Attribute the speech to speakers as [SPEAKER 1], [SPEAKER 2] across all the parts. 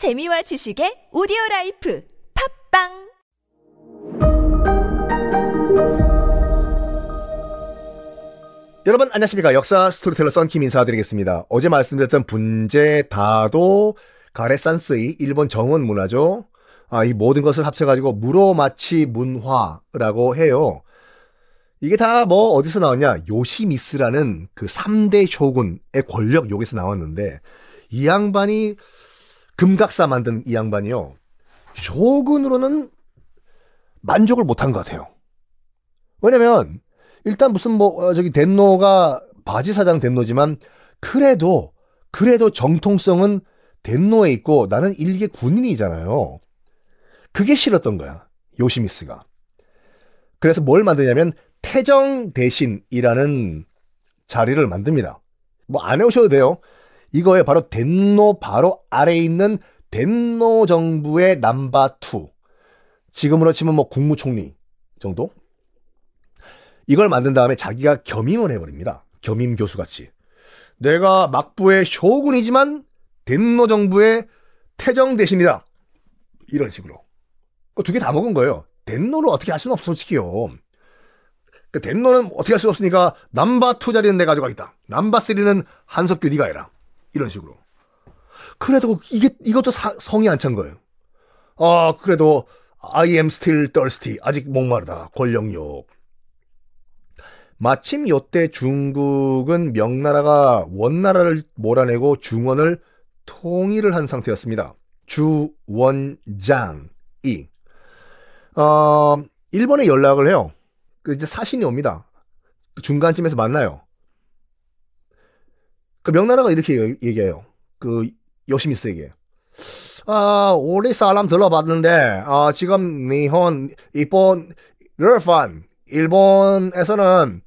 [SPEAKER 1] 재미와 지식의 오디오 라이프 팟빵
[SPEAKER 2] 여러분 안녕하십니까 역사 스토리텔러 썬킴 인사드리겠습니다. 어제 말씀드렸던 분재 다도 枯山水 일본 정원 문화죠. 아, 이 모든 것을 합쳐가지고 무로마치 문화라고 해요. 이게 다 뭐 어디서 나왔냐 요시미스라는 그 3대 쇼군의 권력 여기서 나왔는데 이 양반이 금각사 만든 이 양반이요. 쇼군으로는 만족을 못한 것 같아요. 왜냐면 일단 무슨 뭐 어, 저기 덴노가 바지 사장 덴노지만 그래도 그래도 정통성은 덴노에 있고 나는 일개 군인이잖아요. 그게 싫었던 거야. 요시미스가. 그래서 뭘 만드냐면 태정 대신이라는 자리를 만듭니다. 뭐 안 해오셔도 돼요. 이거에 바로 덴노 바로 아래에 있는 덴노 정부의 남바2. 지금으로 치면 뭐 국무총리 정도? 이걸 만든 다음에 자기가 겸임을 해버립니다. 겸임 교수 같이. 내가 막부의 쇼군이지만 덴노 정부의 태정 대신이다. 이런 식으로. 두 개 다 먹은 거예요. 덴노를 어떻게 할 수는 없어, 솔직히요. 그 덴노는 어떻게 할 수 없으니까 남바2 자리는 내가 가져가겠다. 남바3는 한석규 네가 해라. 이런 식으로. 그래도 이게 이것도 사, 성이 안 찬 거예요. 아 그래도 I am still thirsty. 아직 목마르다. 권력욕. 마침 요때 중국은 명나라가 원나라를 몰아내고 중원을 통일을 한 상태였습니다. 주원장이 어, 일본에 연락을 해요. 그 이제 사신이 옵니다. 그 중간쯤에서 만나요. 그 명나라가 이렇게 얘기해요. 그 요시미스에게. 아, 우리 사람 들어봤는데, 아, 지금 일본, 일본, 르판, 일본에서는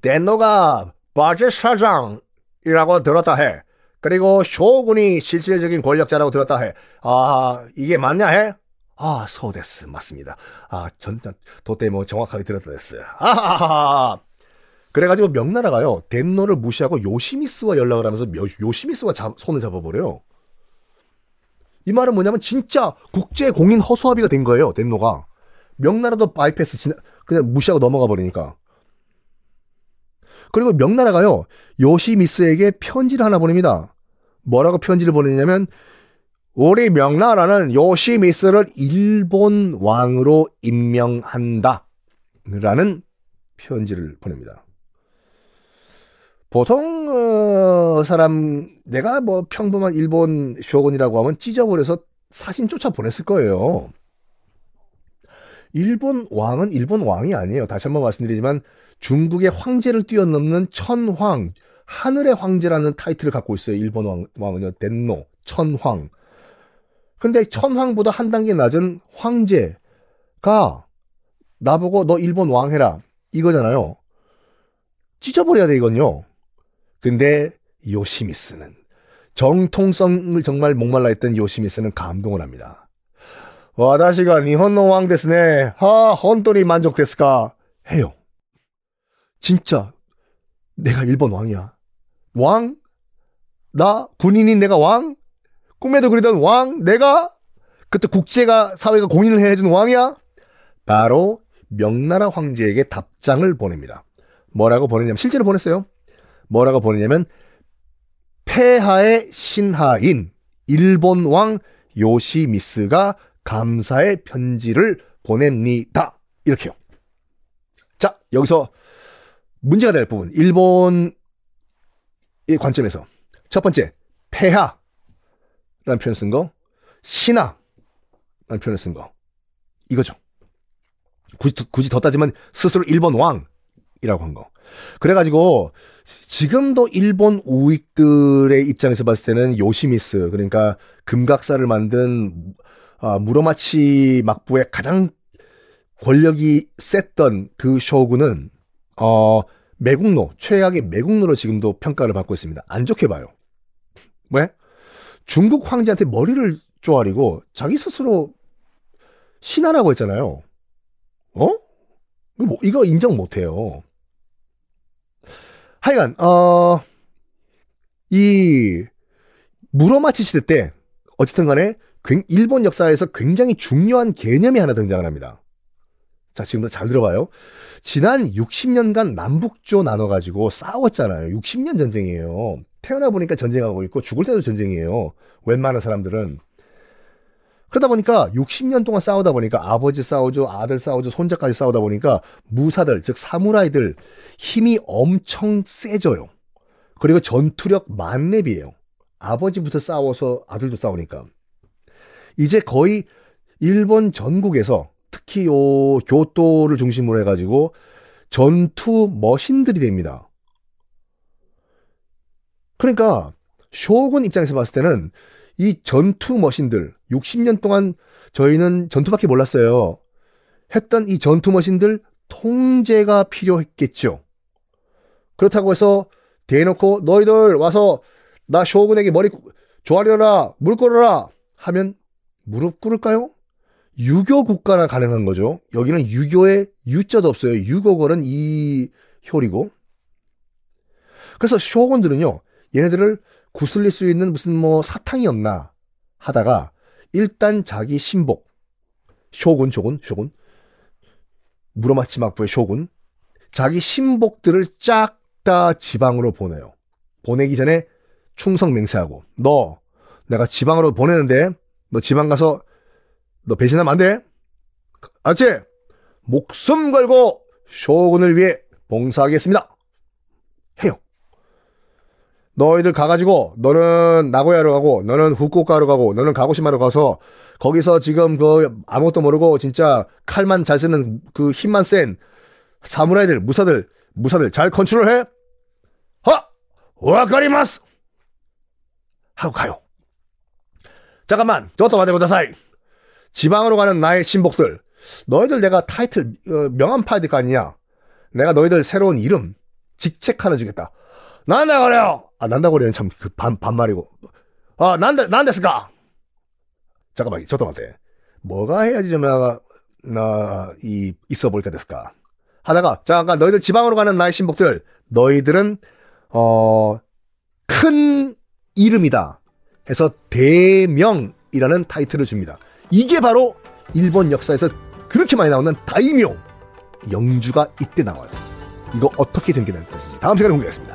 [SPEAKER 2] 덴노가 바제 사장이라고 들었다 해. 그리고 쇼군이 실질적인 권력자라고 들었다 해. 아, 이게 맞냐 해? 아, そうです. 맞습니다. 아, 전, 도대 뭐 정확하게 들었다 됐어요. 아하하하. 그래가지고 명나라가요, 덴노를 무시하고 요시미스와 연락을 하면서 요시미스와 잡, 손을 잡아버려요. 이 말은 뭐냐면 진짜 국제 공인 허수아비가 된 거예요, 덴노가. 명나라도 바이패스 지나, 그냥 무시하고 넘어가 버리니까. 그리고 명나라가요, 요시미스에게 편지를 하나 보냅니다. 뭐라고 편지를 보내냐면, 우리 명나라는 요시미스를 일본 왕으로 임명한다. 라는 편지를 보냅니다. 보통 어, 사람 내가 뭐 평범한 일본 쇼군이라고 하면 찢어버려서 사신 쫓아 보냈을 거예요. 일본 왕은 일본 왕이 아니에요. 다시 한번 말씀드리지만 중국의 황제를 뛰어넘는 천황, 하늘의 황제라는 타이틀을 갖고 있어요. 일본 왕, 왕은요. 덴노, 천황. 근데 천황보다 한 단계 낮은 황제가 나보고 너 일본 왕 해라. 이거잖아요. 찢어버려야 돼, 이건요. 근데 요시미스는 정통성을 정말 목말라 했던 요시미스는 감동을 합니다. 와다시가 니혼노 왕 데스네. 하, 혼돈이 만족 데스까? 해요. 진짜 내가 일본 왕이야. 왕? 나 군인인 내가 왕? 꿈에도 그리던 왕? 내가? 그때 국제가 사회가 공인을 해준 왕이야? 바로 명나라 황제에게 답장을 보냅니다. 뭐라고 보냈냐면 실제로 보냈어요. 뭐라고 보내냐면 폐하의 신하인 일본 왕 요시미스가 감사의 편지를 보냅니다. 이렇게요. 자, 여기서 문제가 될 부분. 일본의 관점에서. 첫 번째, 폐하라는 표현 쓴 거. 신하라는 표현을 쓴 거. 이거죠. 굳이, 굳이 더 따지면 스스로 일본 왕 이라고 한 거. 그래가지고 지금도 일본 우익들의 입장에서 봤을 때는 요시미스 그러니까 금각사를 만든 아, 무로마치 막부의 가장 권력이 셌던 그 쇼군은 어, 매국노 최악의 매국노로 지금도 평가를 받고 있습니다. 안 좋게 봐요. 왜? 중국 황제한테 머리를 쪼아리고 자기 스스로 신하라고 했잖아요. 어? 뭐, 이거 인정 못해요. 하여간 어, 이 무로마치 시대 때 어쨌든 간에 일본 역사에서 굉장히 중요한 개념이 하나 등장을 합니다. 자, 지금부터 잘 들어봐요. 지난 60년간 남북조 나눠가지고 싸웠잖아요. 60년 전쟁이에요. 태어나 보니까 전쟁하고 있고 죽을 때도 전쟁이에요. 웬만한 사람들은. 그러다 보니까 60년 동안 싸우다 보니까 아버지 싸우죠, 아들 싸우죠, 손자까지 싸우다 보니까 무사들, 즉 사무라이들 힘이 엄청 세져요. 그리고 전투력 만렙이에요. 아버지부터 싸워서 아들도 싸우니까. 이제 거의 일본 전국에서 특히 요 교토를 중심으로 해가지고 전투 머신들이 됩니다. 그러니까 쇼군 입장에서 봤을 때는 이 전투 머신들 60년 동안 저희는 전투밖에 몰랐어요. 했던 이 전투 머신들 통제가 필요했겠죠. 그렇다고 해서 대놓고 너희들 와서 나 쇼군에게 머리 조아려라 물 끓여라 하면 무릎 꿇을까요? 유교 국가나 가능한 거죠. 여기는 유교의 유자도 없어요. 유고걸은 이 효리고. 그래서 쇼군들은요. 얘네들을 구슬릴 수 있는 무슨 뭐 사탕이 없나 하다가 일단 자기 신복 쇼군 쇼군 쇼군 무로마치 막부의 쇼군 자기 신복들을 쫙 다 지방으로 보내요. 보내기 전에 충성 맹세하고 너 내가 지방으로 보내는데 너 지방 가서 너 배신하면 안 돼. 알았지? 목숨 걸고 쇼군을 위해 봉사하겠습니다. 너희들 가가지고 너는 나고야로 가고 너는 후쿠오카로 가고 너는 가고시마로 가서 거기서 지금 그 아무것도 모르고 진짜 칼만 잘 쓰는 그 힘만 센 사무라이들 무사들 무사들 잘 컨트롤해. 하 わかります 하고 가요. 잠깐만 ちょっと待ってください 지방으로 가는 나의 신복들 너희들 내가 타이틀 어, 명함 파야 될 거 아니냐. 내가 너희들 새로운 이름 직책 하나 주겠다. 난다거려 아, 난다거려는 참, 그, 반, 반말이고. 아, 난데, 난데스까? 잠깐만, 저도 한테 뭐가 해야지 좀, 나, 나, 이, 있어 볼까 됐을까? 하다가, 잠깐, 너희들 지방으로 가는 나의 신복들, 너희들은, 어, 큰 이름이다. 해서 대명이라는 타이틀을 줍니다. 이게 바로 일본 역사에서 그렇게 많이 나오는 다이묘 영주가 이때 나와요. 이거 어떻게 전개될 것인지 다음 시간에 공개하겠습니다.